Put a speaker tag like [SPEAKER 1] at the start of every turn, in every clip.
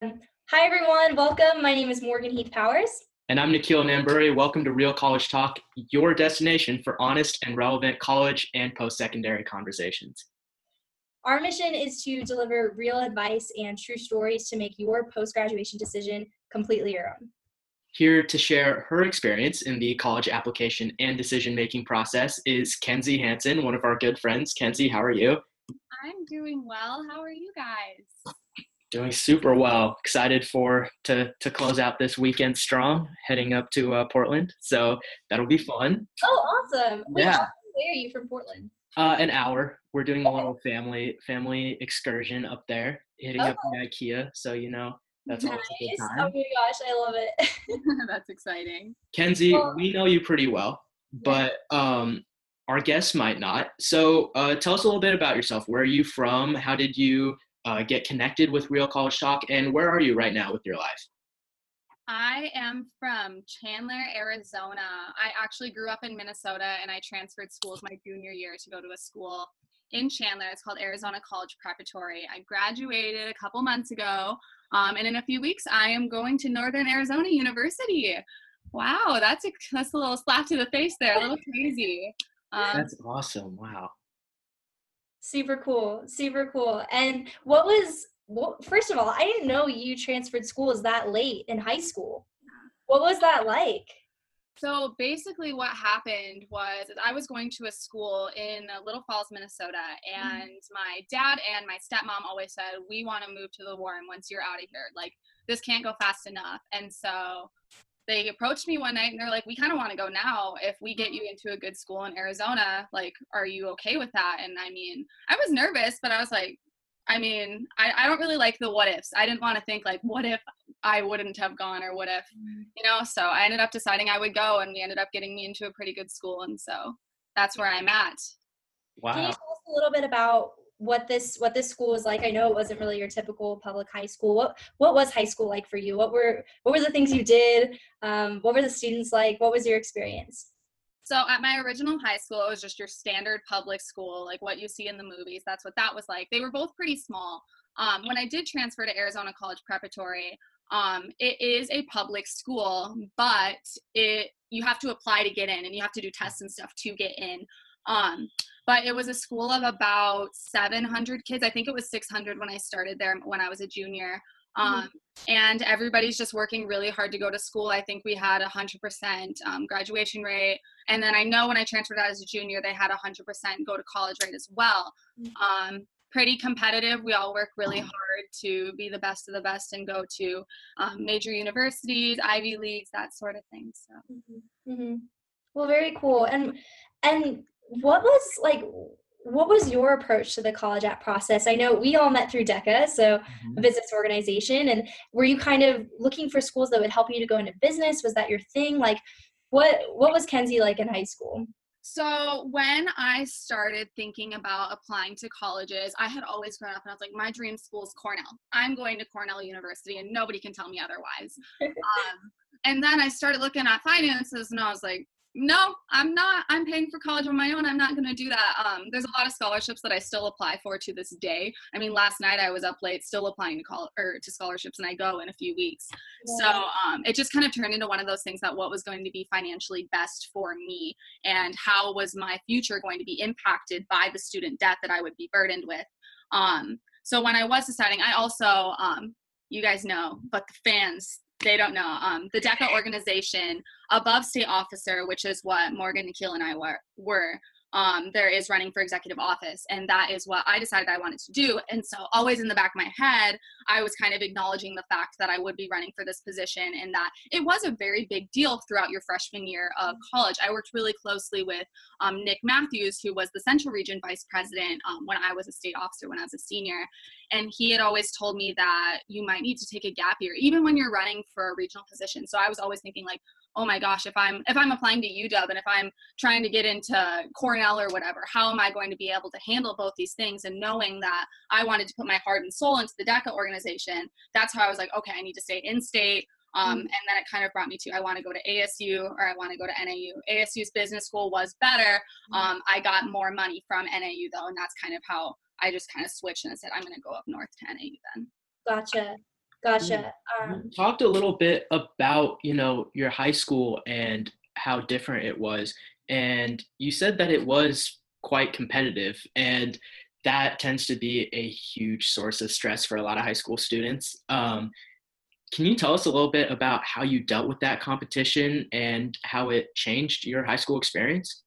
[SPEAKER 1] Hi, everyone. Welcome. My name is Morgan Heath Powers.
[SPEAKER 2] And I'm Nikhil Namburi. Welcome to Real College Talk, your destination for honest and relevant college and post secondary conversations.
[SPEAKER 1] Our mission is to deliver real advice and true stories to make your post graduation decision completely your own.
[SPEAKER 2] Here to share her experience in the college application and decision making process is Kenzie Hanson, one of our good friends. Kenzie, how are you?
[SPEAKER 3] I'm doing well. How are you guys?
[SPEAKER 2] Doing super well. Excited for to to close out this weekend strong, heading up to uh, Portland. So that'll be fun.
[SPEAKER 1] Oh, awesome! Wait,
[SPEAKER 2] Yeah.
[SPEAKER 1] Where are you from Portland?
[SPEAKER 2] Uh, an hour. We're doing a little family family excursion up there, hitting up the IKEA. So you know that's always a good
[SPEAKER 1] Nice.
[SPEAKER 2] time.
[SPEAKER 1] Oh my gosh, I love it.
[SPEAKER 3] That's exciting.
[SPEAKER 2] Kenzie,
[SPEAKER 1] Well-
[SPEAKER 2] we know you pretty well, but um, our guests might not. So uh, tell us a little bit about yourself. Where are you from? How did you uh, get connected with Real College Talk? And where are you right now with your life?
[SPEAKER 3] I am from Chandler, Arizona. I actually grew up in Minnesota and I transferred schools my junior year to go to a school in Chandler. It's called Arizona College Preparatory. I graduated a couple months ago, um, and in a few weeks, I am going to Northern Arizona University. Wow, that's a, that's a little slap to the face there, a little crazy. Um,
[SPEAKER 2] That's awesome. Wow.
[SPEAKER 1] Super cool, super cool. And what was what? First of all, I didn't know you transferred schools that late in high school. What was that like?
[SPEAKER 3] So basically, what happened was I was going to a school in uh, Little Falls, Minnesota, and my dad and my stepmom always said, "We want to move to the warm once you're out of here. Like this can't go fast enough." And so they approached me one night and they're like, "We kind of want to go now. If we get you into a good school in Arizona, like, are you okay with that?" And I mean, I was nervous, but I was like. I mean, I, I don't really like the what ifs. I didn't want to think like, what if I wouldn't have gone or what if mm-hmm. you know so i ended up deciding i would go and we ended up getting me into a pretty good school and so that's where i'm at
[SPEAKER 2] Wow.
[SPEAKER 1] Can you tell us a little bit about what this what this school was like? I know it wasn't really your typical public high school. What what was high school like for you? What were what were the things you did? Um, what were the students like? What was your experience?
[SPEAKER 3] so at my original high school it was just your standard public school like what you see in the movies that's what that was like they were both pretty small um, when i did transfer to arizona college preparatory um, it is a public school but it you have to apply to get in and you have to do tests and stuff to get in um, but it was a school of about 700 kids. I think it was 600 when i started there when i was a junior. Um, and everybody's just working really hard to go to school. I think we had 100% um, graduation rate. And then i know when i transferred out as a junior they had 100% go to college rate as well. Um, pretty competitive. We all work really hard to be the best of the best and go to um, major universities ivy leagues that sort of thing so.
[SPEAKER 1] Hmm Well, very cool. And and what was like? What was your approach to the college app process? I know we all met through DECA, so
[SPEAKER 2] Mhm.
[SPEAKER 1] a business organization. And were you kind of looking for schools that would help you to go into business? Was that your thing? Like, what what was Kenzie like in high school?
[SPEAKER 3] So when I started thinking about applying to colleges, I had always grown up and I was like, my dream school is Cornell. I'm going to Cornell University and nobody can tell me otherwise. um, and then I started looking at finances and I was like, no, I'm not. I'm paying for college on my own. I'm not going to do that. Um, there's a lot of scholarships that I still apply for to this day. I mean, last night I was up late still applying to call or to scholarships, and I go in a few weeks. So um, it just kind of turned into one of those things that what was going to be financially best for me and how was my future going to be impacted by the student debt that I would be burdened with. Um, so when I was deciding, I also, um, you guys know, but the fans, they don't know. Um, the DECA organization, above state officer, which is what Morgan, Nikhil, and I were, were um, there is running for executive office. And that is what I decided I wanted to do. And so, always in the back of my head, I was kind of acknowledging the fact that I would be running for this position and that it was a very big deal throughout your freshman year of college. I worked really closely with um, Nick Matthews, who was the Central Region Vice President um, when I was a state officer, when I was a senior. And he had always told me that you might need to take a gap year, even when you're running for a regional position. So I was always thinking, like, oh my gosh, if I'm if I'm applying to UW and if I'm trying to get into Cornell or whatever, how am I going to be able to handle both these things? And knowing that I wanted to put my heart and soul into the DECA organization, that's how I was like, okay, I need to stay in state. Um, and then it kind of brought me to I want to go to ASU or I want to go to NAU. ASU's business school was better. Um, I got more money from NAU though, and that's kind of how I just kind of switched and I said I'm going to go up north to NAU then.
[SPEAKER 1] Gotcha. Gotcha.
[SPEAKER 2] Um, you talked a little bit about you know your high school and how different it was, and you said that it was quite competitive, and that tends to be a huge source of stress for a lot of high school students. Um, can you tell us a little bit about how you dealt with that competition and how it changed your high school experience?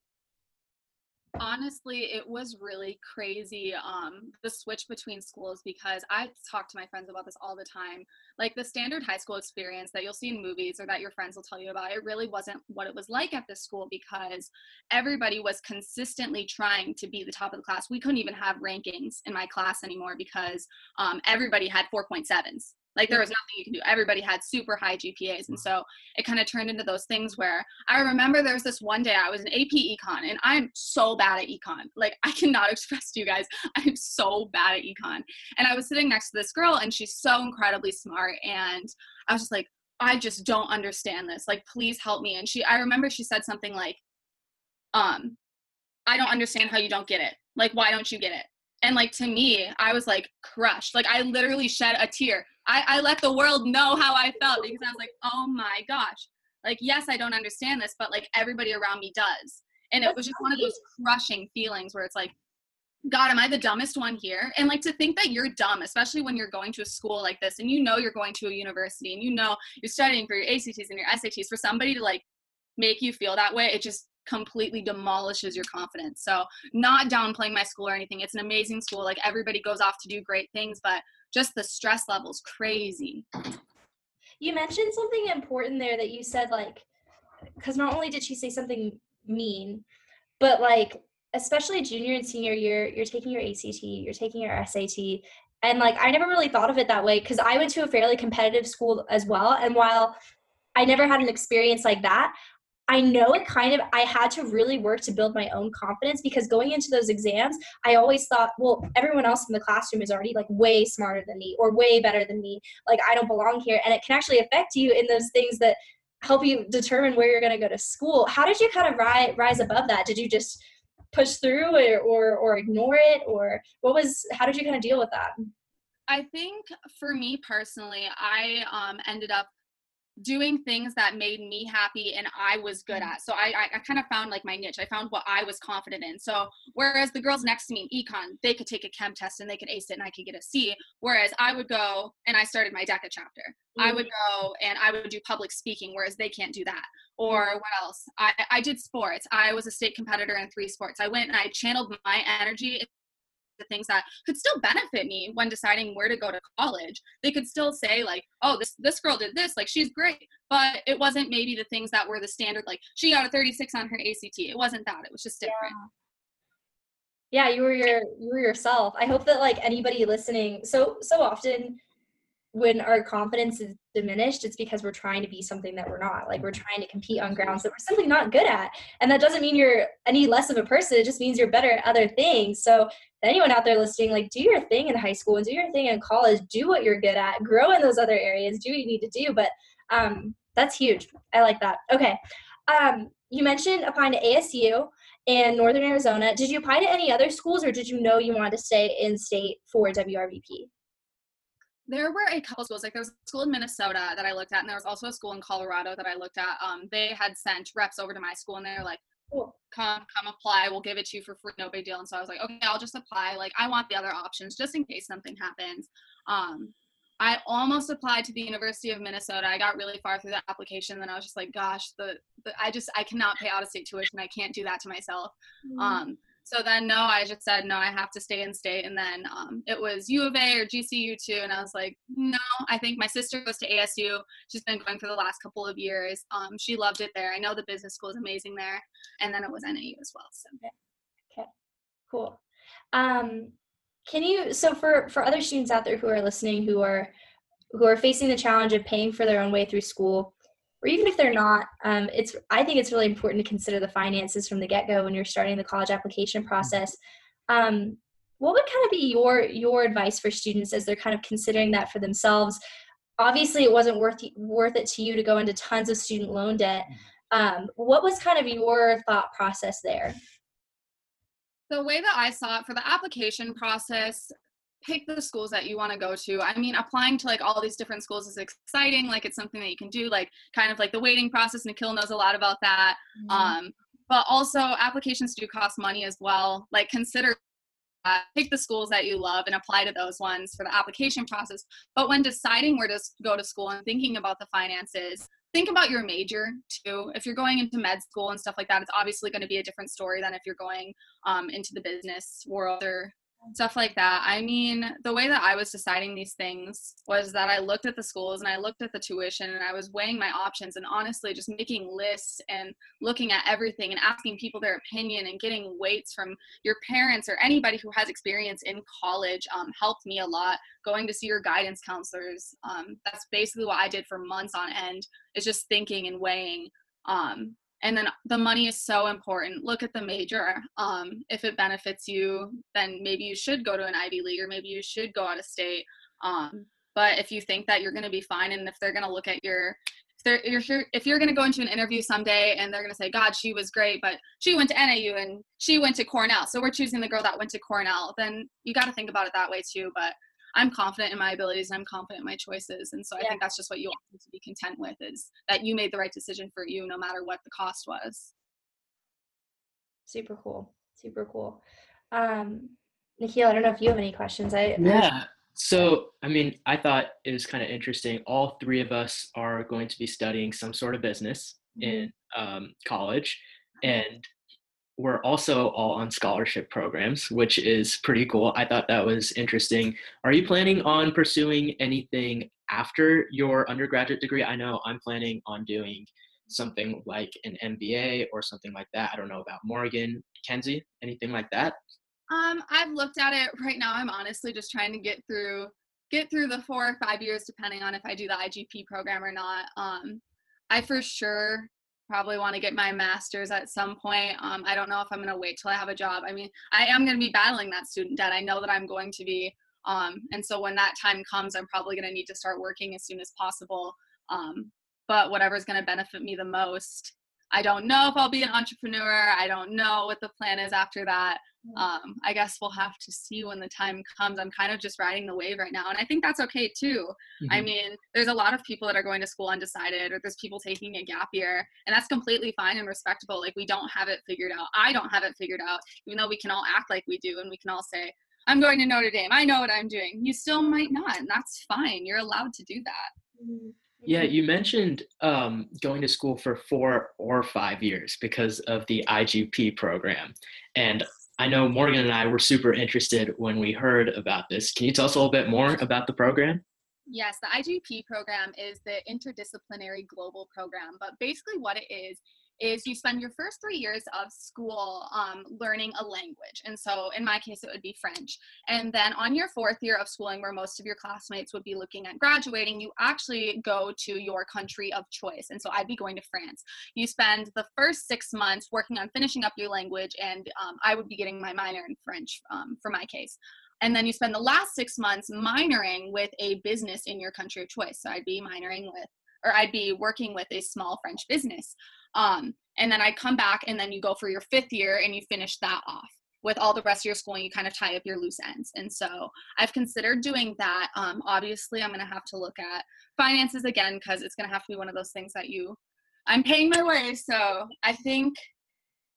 [SPEAKER 3] Honestly it was really crazy um the switch between schools because i talk to my friends about this all the time. Like the standard high school experience that you'll see in movies or that your friends will tell you about it really wasn't what it was like at this school because everybody was consistently trying to be the top of the class. We couldn't even have rankings in my class anymore because um, everybody had 4.7s like there was nothing you can do. Everybody had super high GPAs. And so it kind of turned into those things where I remember there was this one day I was in AP econ and I'm so bad at econ. Like I cannot express to you guys, I'm so bad at econ. And I was sitting next to this girl and she's so incredibly smart. And I was just like, I just don't understand this. Like, please help me. And she, I remember she said something like, um, I don't understand how you don't get it. Like, why don't you get it? And like to me, I was like crushed. Like I literally shed a tear. I, I let the world know how I felt because I was like, oh my gosh. Like, yes, I don't understand this, but like everybody around me does. And it was just one of those crushing feelings where it's like, God, am I the dumbest one here? And like to think that you're dumb, especially when you're going to a school like this and you know you're going to a university and you know you're studying for your ACTs and your SATs, for somebody to like make you feel that way, it just completely demolishes your confidence. So, not downplaying my school or anything. It's an amazing school. Like everybody goes off to do great things, but just the stress level's crazy.
[SPEAKER 1] You mentioned something important there that you said like cuz not only did she say something mean, but like especially junior and senior year, you're taking your ACT, you're taking your SAT, and like I never really thought of it that way cuz I went to a fairly competitive school as well and while I never had an experience like that. I know it kind of, I had to really work to build my own confidence because going into those exams, I always thought, well, everyone else in the classroom is already like way smarter than me or way better than me. Like, I don't belong here. And it can actually affect you in those things that help you determine where you're going to go to school. How did you kind of rise, rise above that? Did you just push through or, or, or ignore it? Or what was, how did you kind of deal with that?
[SPEAKER 3] I think for me personally, I um, ended up doing things that made me happy and I was good mm. at. So I, I, I kind of found like my niche. I found what I was confident in. So whereas the girls next to me in econ, they could take a chem test and they could ace it and I could get a C. Whereas I would go and I started my DECA chapter. Mm-hmm. I would mm. go and I would do public speaking, whereas they can't do that. Or mm. what else? I, I did sports. I was a state competitor in three sports. I went and I channeled my energy the things that could still benefit me when deciding where to go to college. They could still say like oh this this girl did this like she's great but it wasn't maybe the things that were the standard like she got a 36 on her act it wasn't that. It was just different.
[SPEAKER 1] Yeah. yeah you were your you were yourself. I hope that like anybody listening so so often when our confidence is diminished, it's because we're trying to be something that we're not. Like we're trying to compete on grounds that we're simply not good at. And that doesn't mean you're any less of a person. It just means you're better at other things. So anyone out there listening, like do your thing in high school and do your thing in college. Do what you're good at. Grow in those other areas. Do what you need to do. But um, that's huge. I like that. Okay. Um, you mentioned applying to ASU and Northern Arizona. Did you apply to any other schools or did you know you wanted to stay in state for WRVP?
[SPEAKER 3] There were a couple schools like there was a school in minnesota that i looked at and there was also a school in colorado that i looked at um, they had sent reps over to my school and they were like cool. come come apply we'll give it to you for free no big deal and so i was like okay i'll just apply like i want the other options just in case something happens um, i almost applied to the university of minnesota i got really far through the application and then i was just like gosh the, the i just i cannot pay out of state tuition i can't do that to myself mm-hmm. um, so then, no, I just said, no, I have to stay in state. And then um, it was U of A or GCU too. And I was like, no, I think my sister goes to ASU. She's been going for the last couple of years. Um, she loved it there. I know the business school is amazing there. And then it was NAU as well. So.
[SPEAKER 1] Okay. okay. Cool. Um, can you, so for, for other students out there who are listening, who are, who are facing the challenge of paying for their own way through school, or even if they're not, um, it's I think it's really important to consider the finances from the get go when you're starting the college application process. Um, what would kind of be your your advice for students as they're kind of considering that for themselves? Obviously, it wasn't worth worth it to you to go into tons of student loan debt. Um, what was kind of your thought process there?
[SPEAKER 3] The way that I saw it for the application process, pick the schools that you want to go to. I mean, applying to like all these different schools is exciting. Like it's something that you can do, like kind of like the waiting process. Nikhil knows a lot about that. Mm-hmm. Um, but also applications do cost money as well. Like consider uh, pick the schools that you love and apply to those ones for the application process. But when deciding where to go to school and thinking about the finances, think about your major too. If you're going into med school and stuff like that, it's obviously going to be a different story than if you're going um, into the business world or stuff like that. I mean, the way that I was deciding these things was that I looked at the schools and I looked at the tuition and I was weighing my options and honestly just making lists and looking at everything and asking people their opinion and getting weights from your parents or anybody who has experience in college um, helped me a lot. Going to see your guidance counselors. Um, that's basically what I did for months on end, is just thinking and weighing. Um, and then the money is so important. Look at the major um, if it benefits you then maybe you should go to an ivy league or maybe you should go out of state. Um, but if you think that you're going to be fine and if they're going to look at your if, you're if you're going to go into an interview someday and they're going to say god she was great but she went to nau and she went to cornell. So we're choosing the girl that went to cornell then you got to think about it that way too but I'm confident in my abilities and I'm confident in my choices. And so I think that's just what you want to be content with is that you made the right decision for you no matter what the cost was.
[SPEAKER 1] Super cool. Super cool. Um, Nikhil, I don't know if you have any questions. I
[SPEAKER 2] yeah. So, I mean, I thought it was kind of interesting. All three of us are going to be studying some sort of business mm-hmm. in um, college, and we're also all on scholarship programs, which is pretty cool. I thought that was interesting. Are you planning on pursuing anything after your undergraduate degree? I know I'm planning on doing something like an MBA or something like that. I don't know about Morgan, Kenzie, anything like that.
[SPEAKER 3] Um, I've looked at it right now. I'm honestly just trying to get through get through the four or five years, depending on if I do the IGP program or not. Um, I for sure probably want to get my master's at some point. Um, I don't know if I'm going to wait till I have a job. I mean, I am going to be battling that student debt. I know that I'm going to be. Um, and so when that time comes, I'm probably going to need to start working as soon as possible. Um, but whatever's going to benefit me the most. I don't know if I'll be an entrepreneur. I don't know what the plan is after that. Mm. um, I guess we'll have to see when the time comes. I'm kind of just riding the wave right now. And I think that's okay too. Mm-hmm. I mean, there's a lot of people that are going to school undecided, or there's people taking a gap year, and that's completely fine and respectable. Like, we don't have it figured out. I don't have it figured out, even though we can all act like we do, and we can all say, I'm going to Notre Dame. I know what I'm doing. You still might not, and that's fine. You're allowed to do that.
[SPEAKER 2] Mm-hmm. Yeah, you mentioned um, going to school for four or five years because of the IGP program. And I know Morgan and I were super interested when we heard about this. Can you tell us a little bit more about the program?
[SPEAKER 3] Yes, the IGP program is the interdisciplinary global program, but basically what it is is you spend your first three years of school um, learning a language. And so in my case, it would be French. And then on your fourth year of schooling, where most of your classmates would be looking at graduating, you actually go to your country of choice. And so I'd be going to France. You spend the first six months working on finishing up your language, and um, I would be getting my minor in French um, for my case and then you spend the last six months minoring with a business in your country of choice. So I'd be minoring with, or I'd be working with a small French business. Um, and then I come back and then you go for your fifth year and you finish that off with all the rest of your schooling, you kind of tie up your loose ends. And so I've considered doing that. Um, obviously, I'm going to have to look at finances again because it's going to have to be one of those things that you, I'm paying my way. So I think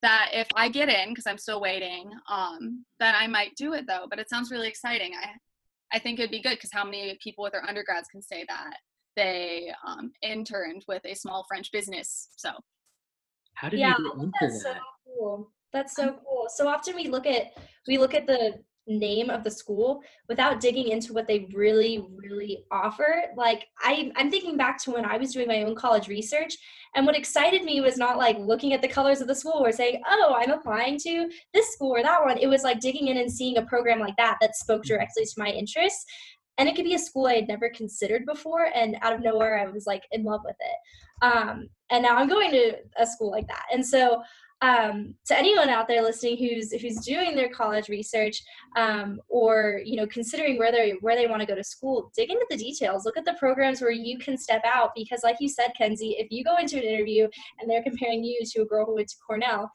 [SPEAKER 3] that if I get in, because I'm still waiting, um, then I might do it though. But it sounds really exciting. I, I think it'd be good because how many people with their undergrads can say that they um, interned with a small French business. So,
[SPEAKER 2] how did yeah, you get into
[SPEAKER 1] that's that? So cool. That's so cool. So often we look at we look at the name of the school without digging into what they really really offer like I, i'm thinking back to when i was doing my own college research and what excited me was not like looking at the colors of the school or saying oh i'm applying to this school or that one it was like digging in and seeing a program like that that spoke mm-hmm. directly to my interests and it could be a school I had never considered before, and out of nowhere, I was like in love with it. Um, and now I'm going to a school like that. And so, um, to anyone out there listening who's who's doing their college research um, or you know considering where they where they want to go to school, dig into the details. Look at the programs where you can step out because, like you said, Kenzie, if you go into an interview and they're comparing you to a girl who went to Cornell,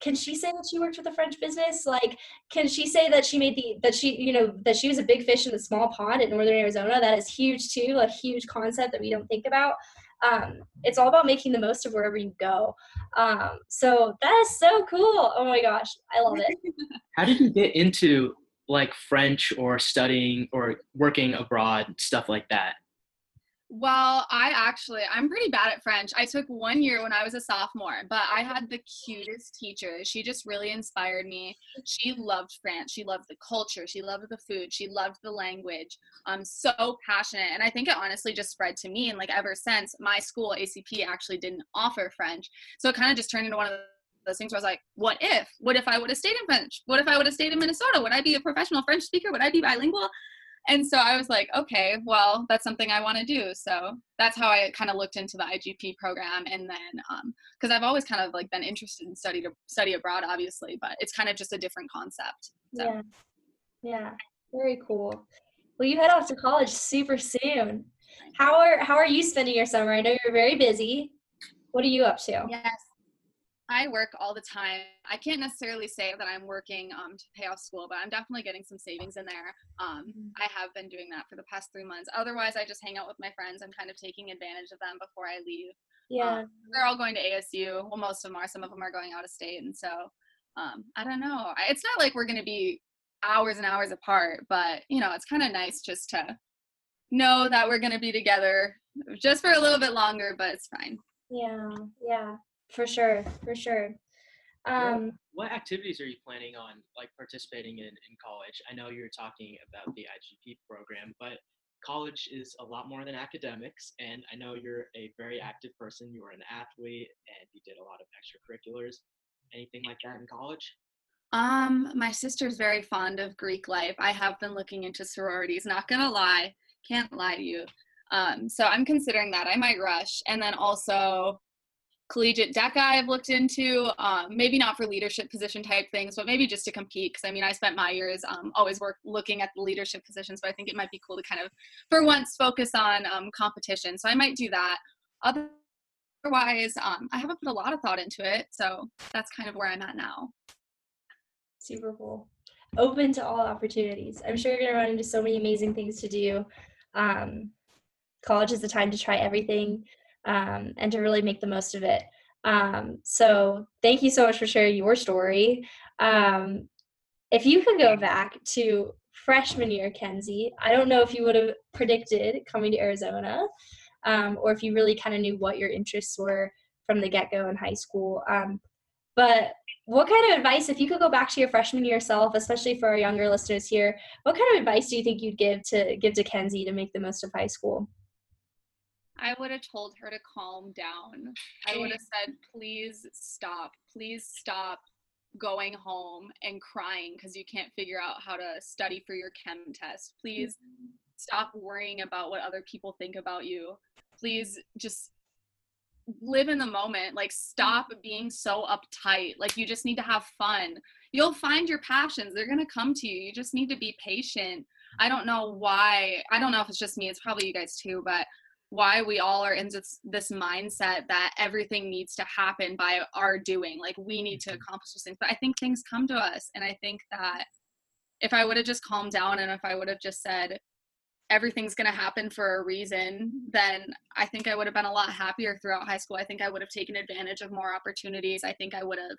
[SPEAKER 1] can she say that she worked with a French business? Like, can she say that she made the that she you know that she was a big fish in the small pond in northern Arizona? That is huge too, a huge concept that we don't think about. Um, it's all about making the most of wherever you go. Um, so that is so cool. Oh my gosh, I love it.
[SPEAKER 2] How did you get into like French or studying or working abroad, stuff like that?
[SPEAKER 3] Well, I actually, I'm pretty bad at French. I took one year when I was a sophomore, but I had the cutest teacher. She just really inspired me. She loved France. She loved the culture. She loved the food. She loved the language. I'm so passionate. And I think it honestly just spread to me. And like ever since, my school, ACP, actually didn't offer French. So it kind of just turned into one of those things where I was like, what if? What if I would have stayed in French? What if I would have stayed in Minnesota? Would I be a professional French speaker? Would I be bilingual? And so I was like, okay, well, that's something I want to do. So that's how I kind of looked into the IGP program, and then because um, I've always kind of like been interested in study to study abroad, obviously, but it's kind of just a different concept. So.
[SPEAKER 1] Yeah, yeah, very cool. Well, you head off to college super soon. How are how are you spending your summer? I know you're very busy. What are you up to?
[SPEAKER 3] Yes, I work all the time. I can't necessarily say that I'm working um, to pay off school, but I'm definitely getting some savings in there. Um, mm-hmm. I have been doing that for the past three months. Otherwise, I just hang out with my friends. I'm kind of taking advantage of them before I leave.
[SPEAKER 1] Yeah. Um,
[SPEAKER 3] they're all going to ASU. Well, most of them are. Some of them are going out of state. And so um, I don't know. It's not like we're going to be hours and hours apart, but, you know, it's kind of nice just to know that we're going to be together just for a little bit longer, but it's fine.
[SPEAKER 1] Yeah. Yeah. For sure, for sure. Um,
[SPEAKER 2] what, what, activities are you planning on like participating in in college? I know you're talking about the IGP program, but college is a lot more than academics, and I know you're a very active person. You were an athlete, and you did a lot of extracurriculars. Anything like that in college?
[SPEAKER 3] Um, my sister's very fond of Greek life. I have been looking into sororities. Not gonna lie, can't lie to you. Um, so I'm considering that I might rush, and then also collegiate DECA I've looked into, um, maybe not for leadership position type things, but maybe just to compete. Because I mean, I spent my years um, always work looking at the leadership positions, but I think it might be cool to kind of, for once, focus on um, competition. So I might do that. Otherwise, um, I haven't put a lot of thought into it, so that's kind of where I'm at now.
[SPEAKER 1] Super cool. Open to all opportunities. I'm sure you're gonna run into so many amazing things to do. Um, college is the time to try everything um, and to really make the most of it. Um, so thank you so much for sharing your story. Um, if you could go back to freshman year, Kenzie, I don't know if you would have predicted coming to Arizona um, or if you really kind of knew what your interests were from the get go in high school. Um, but what kind of advice, if you could go back to your freshman year self, especially for our younger listeners here, what kind of advice do you think you'd give to give to Kenzie to make the most of high school?
[SPEAKER 3] I would have told her to calm down. I would have said, please stop. Please stop going home and crying because you can't figure out how to study for your chem test. Please stop worrying about what other people think about you. Please just live in the moment. Like, stop being so uptight. Like, you just need to have fun. You'll find your passions, they're going to come to you. You just need to be patient. I don't know why. I don't know if it's just me, it's probably you guys too, but why we all are in this, this mindset that everything needs to happen by our doing. Like we need to mm-hmm. accomplish these things. But i think things come to us and i think that if i would have just calmed down and if i would have just said everything's going to happen for a reason then i think i would have been a lot happier throughout high school. I think i would have taken advantage of more opportunities. I think i would have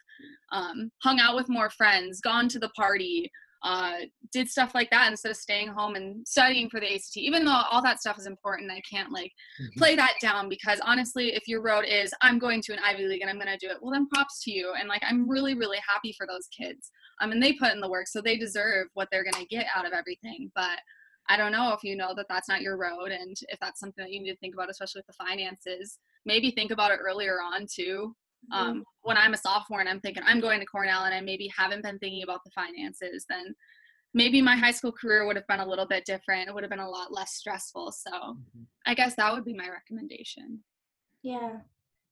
[SPEAKER 3] um, hung out with more friends gone to the party uh, did stuff like that instead of staying home and studying for the ACT. Even though all that stuff is important, I can't like mm-hmm. play that down because honestly, if your road is I'm going to an Ivy League and I'm going to do it, well then props to you. And like I'm really really happy for those kids. Um, and they put in the work, so they deserve what they're going to get out of everything. But I don't know if you know that that's not your road, and if that's something that you need to think about, especially with the finances. Maybe think about it earlier on too. Mm-hmm. um, when I'm a sophomore and I'm thinking I'm going to Cornell and I maybe haven't been thinking about the finances, then maybe my high school career would have been a little bit different. It would have been a lot less stressful. So mm-hmm. I guess that would be my recommendation.
[SPEAKER 1] Yeah,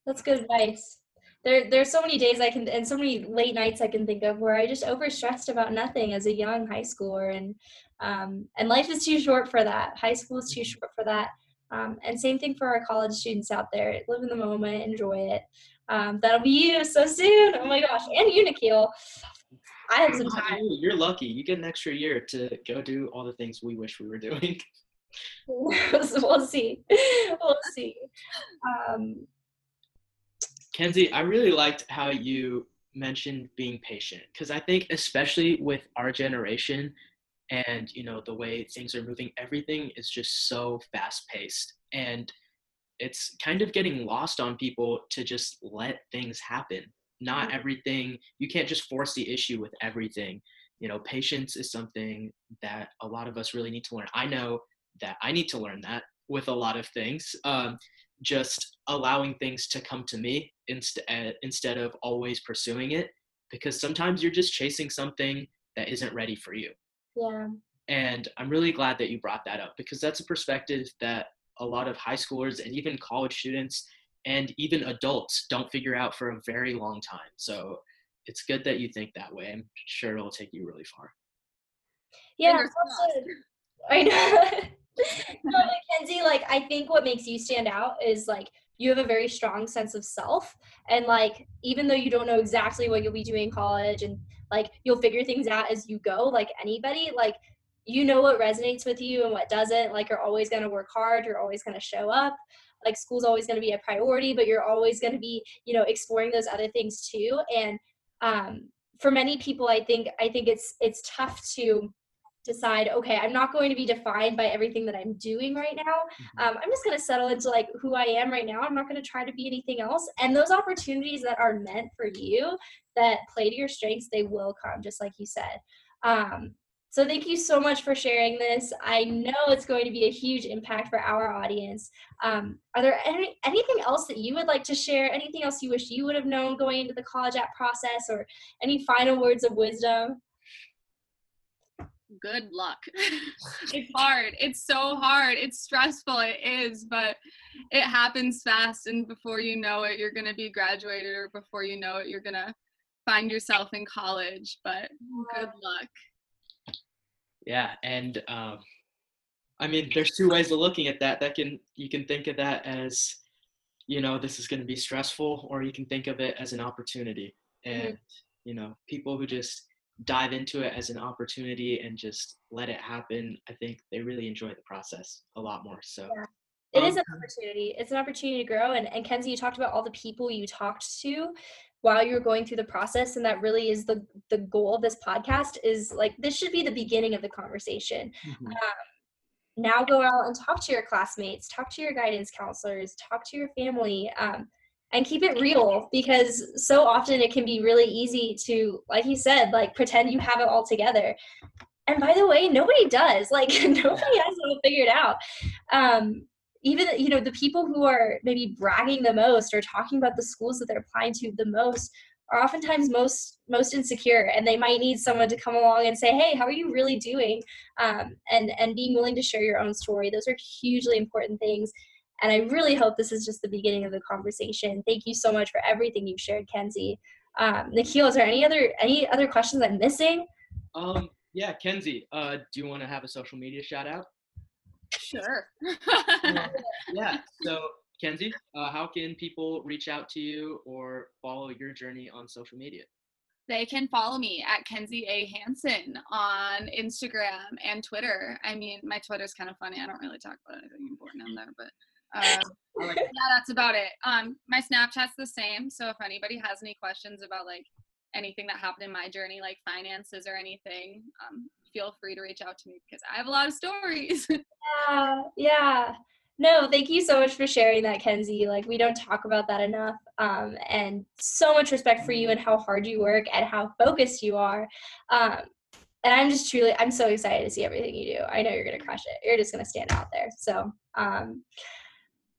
[SPEAKER 1] that's good advice. There, there's so many days I can, and so many late nights I can think of where I just overstressed about nothing as a young high schooler, and um, and life is too short for that. High school is too mm-hmm. short for that. Um, and same thing for our college students out there. Live in the moment, enjoy it. Um, that'll be you so soon. Oh my gosh. And you, Nikhil. I have some time.
[SPEAKER 2] You're lucky. You get an extra year to go do all the things we wish we were doing.
[SPEAKER 1] we'll see. We'll see. Um,
[SPEAKER 2] Kenzie, I really liked how you mentioned being patient because I think, especially with our generation and you know the way things are moving, everything is just so fast paced, and it's kind of getting lost on people to just let things happen. Not mm-hmm. everything. You can't just force the issue with everything. You know, patience is something that a lot of us really need to learn. I know that I need to learn that with a lot of things. Um, just allowing things to come to me instead uh, instead of always pursuing it, because sometimes you're just chasing something that isn't ready for you.
[SPEAKER 1] Yeah.
[SPEAKER 2] And I'm really glad that you brought that up because that's a perspective that a lot of high schoolers and even college students and even adults don't figure out for a very long time. So it's good that you think that way. I'm sure it'll take you really far.
[SPEAKER 1] Yeah, I know. no, Mackenzie, like I think what makes you stand out is like you have a very strong sense of self and like even though you don't know exactly what you'll be doing in college and like you'll figure things out as you go like anybody like you know what resonates with you and what doesn't like you're always going to work hard you're always going to show up. Like school's always going to be a priority but you're always going to be you know exploring those other things too. And um for many people i think i think it's it's tough to decide okay i'm not going to be defined by everything that i'm doing right now. Mm-hmm. um, i'm just going to settle into like who i am right now. I'm not going to try to be anything else. And those opportunities that are meant for you that play to your strengths they will come just like you said. Um, so thank you so much for sharing this. I know it's going to be a huge impact for our audience. Um, are there any, anything else that you would like to share? Anything else you wish you would have known going into the college app process or any final words of wisdom?
[SPEAKER 3] Good luck. it's hard. It's so hard. It's stressful. It is, but it happens fast. And before you know it, you're going to be graduated, or before you know it, you're going to find yourself in college. But good luck.
[SPEAKER 2] Yeah, and um, I mean, there's two ways of looking at that. That can you can think of that as, you know, this is going to be stressful, or you can think of it as an opportunity. Mm-hmm. And mm-hmm. you know, people who just dive into it as an opportunity and just let it happen, I think they really enjoy the process a lot more. So.
[SPEAKER 1] Yeah. It um, is an opportunity. It's an opportunity to grow. And, and Kenzie, you talked about all the people you talked to while you're going through the process and that really is the the goal of this podcast is like this should be the beginning of the conversation. Mm-hmm. um, now go out and talk to your classmates talk to your guidance counselors talk to your family um, and keep it real because so often it can be really easy to like you said like pretend you have it all together. And by the way nobody does. Like nobody has it all figured out. Um, even you know the people who are maybe bragging the most or talking about the schools that they're applying to the most are oftentimes most most insecure and they might need someone to come along and say hey how are you really doing? Um, and and being willing to share your own story. Those are hugely important things and i really hope this is just the beginning of the conversation. Thank you so much for everything you've shared kenzie. Um, nikhil is there any other any other questions i'm missing?
[SPEAKER 2] Um yeah kenzie uh, do you want to have a social media shout out
[SPEAKER 3] Sure.
[SPEAKER 2] yeah. So, Kenzie, uh, how can people reach out to you or follow your journey on social media?
[SPEAKER 3] They can follow me at Kenzie A. Hansen on Instagram and Twitter. I mean, my Twitter's kind of funny. I don't really talk about anything important on there, but um, yeah, that's about it. Um, my Snapchat's the same. So if anybody has any questions about like anything that happened in my journey, like finances or anything, um, feel free to reach out to me because I have a lot of stories.
[SPEAKER 1] yeah, yeah. No, thank you so much for sharing that, Kenzie. Like, we don't talk about that enough. Um, and so much respect for you and how hard you work and how focused you are. Um, and I'm just truly, I'm so excited to see everything you do. I know you're going to crush it. You're just going to stand out there. So, um,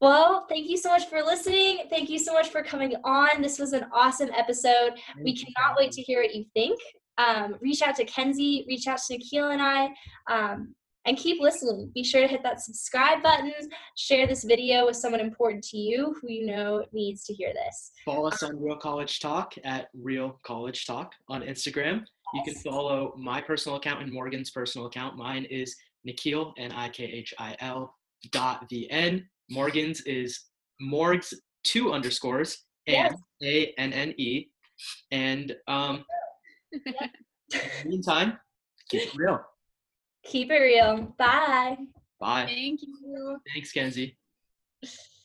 [SPEAKER 1] well, thank you so much for listening. Thank you so much for coming on. This was an awesome episode. We cannot wait to hear what you think um, reach out to Kenzie, reach out to Nikhil and I, um, and keep listening. Be sure to hit that subscribe button, share this video with someone important to you who you know needs to hear this.
[SPEAKER 2] Follow us on Real College Talk at Real College Talk on Instagram. You can follow my personal account and Morgan's personal account. Mine is Nikhil, N I K H I L dot vn. Morgan's is Morgs two underscores and A N N E. And um, meantime, keep it real.
[SPEAKER 1] Keep it real. Bye.
[SPEAKER 2] Bye.
[SPEAKER 3] Thank you.
[SPEAKER 2] Thanks, Kenzie.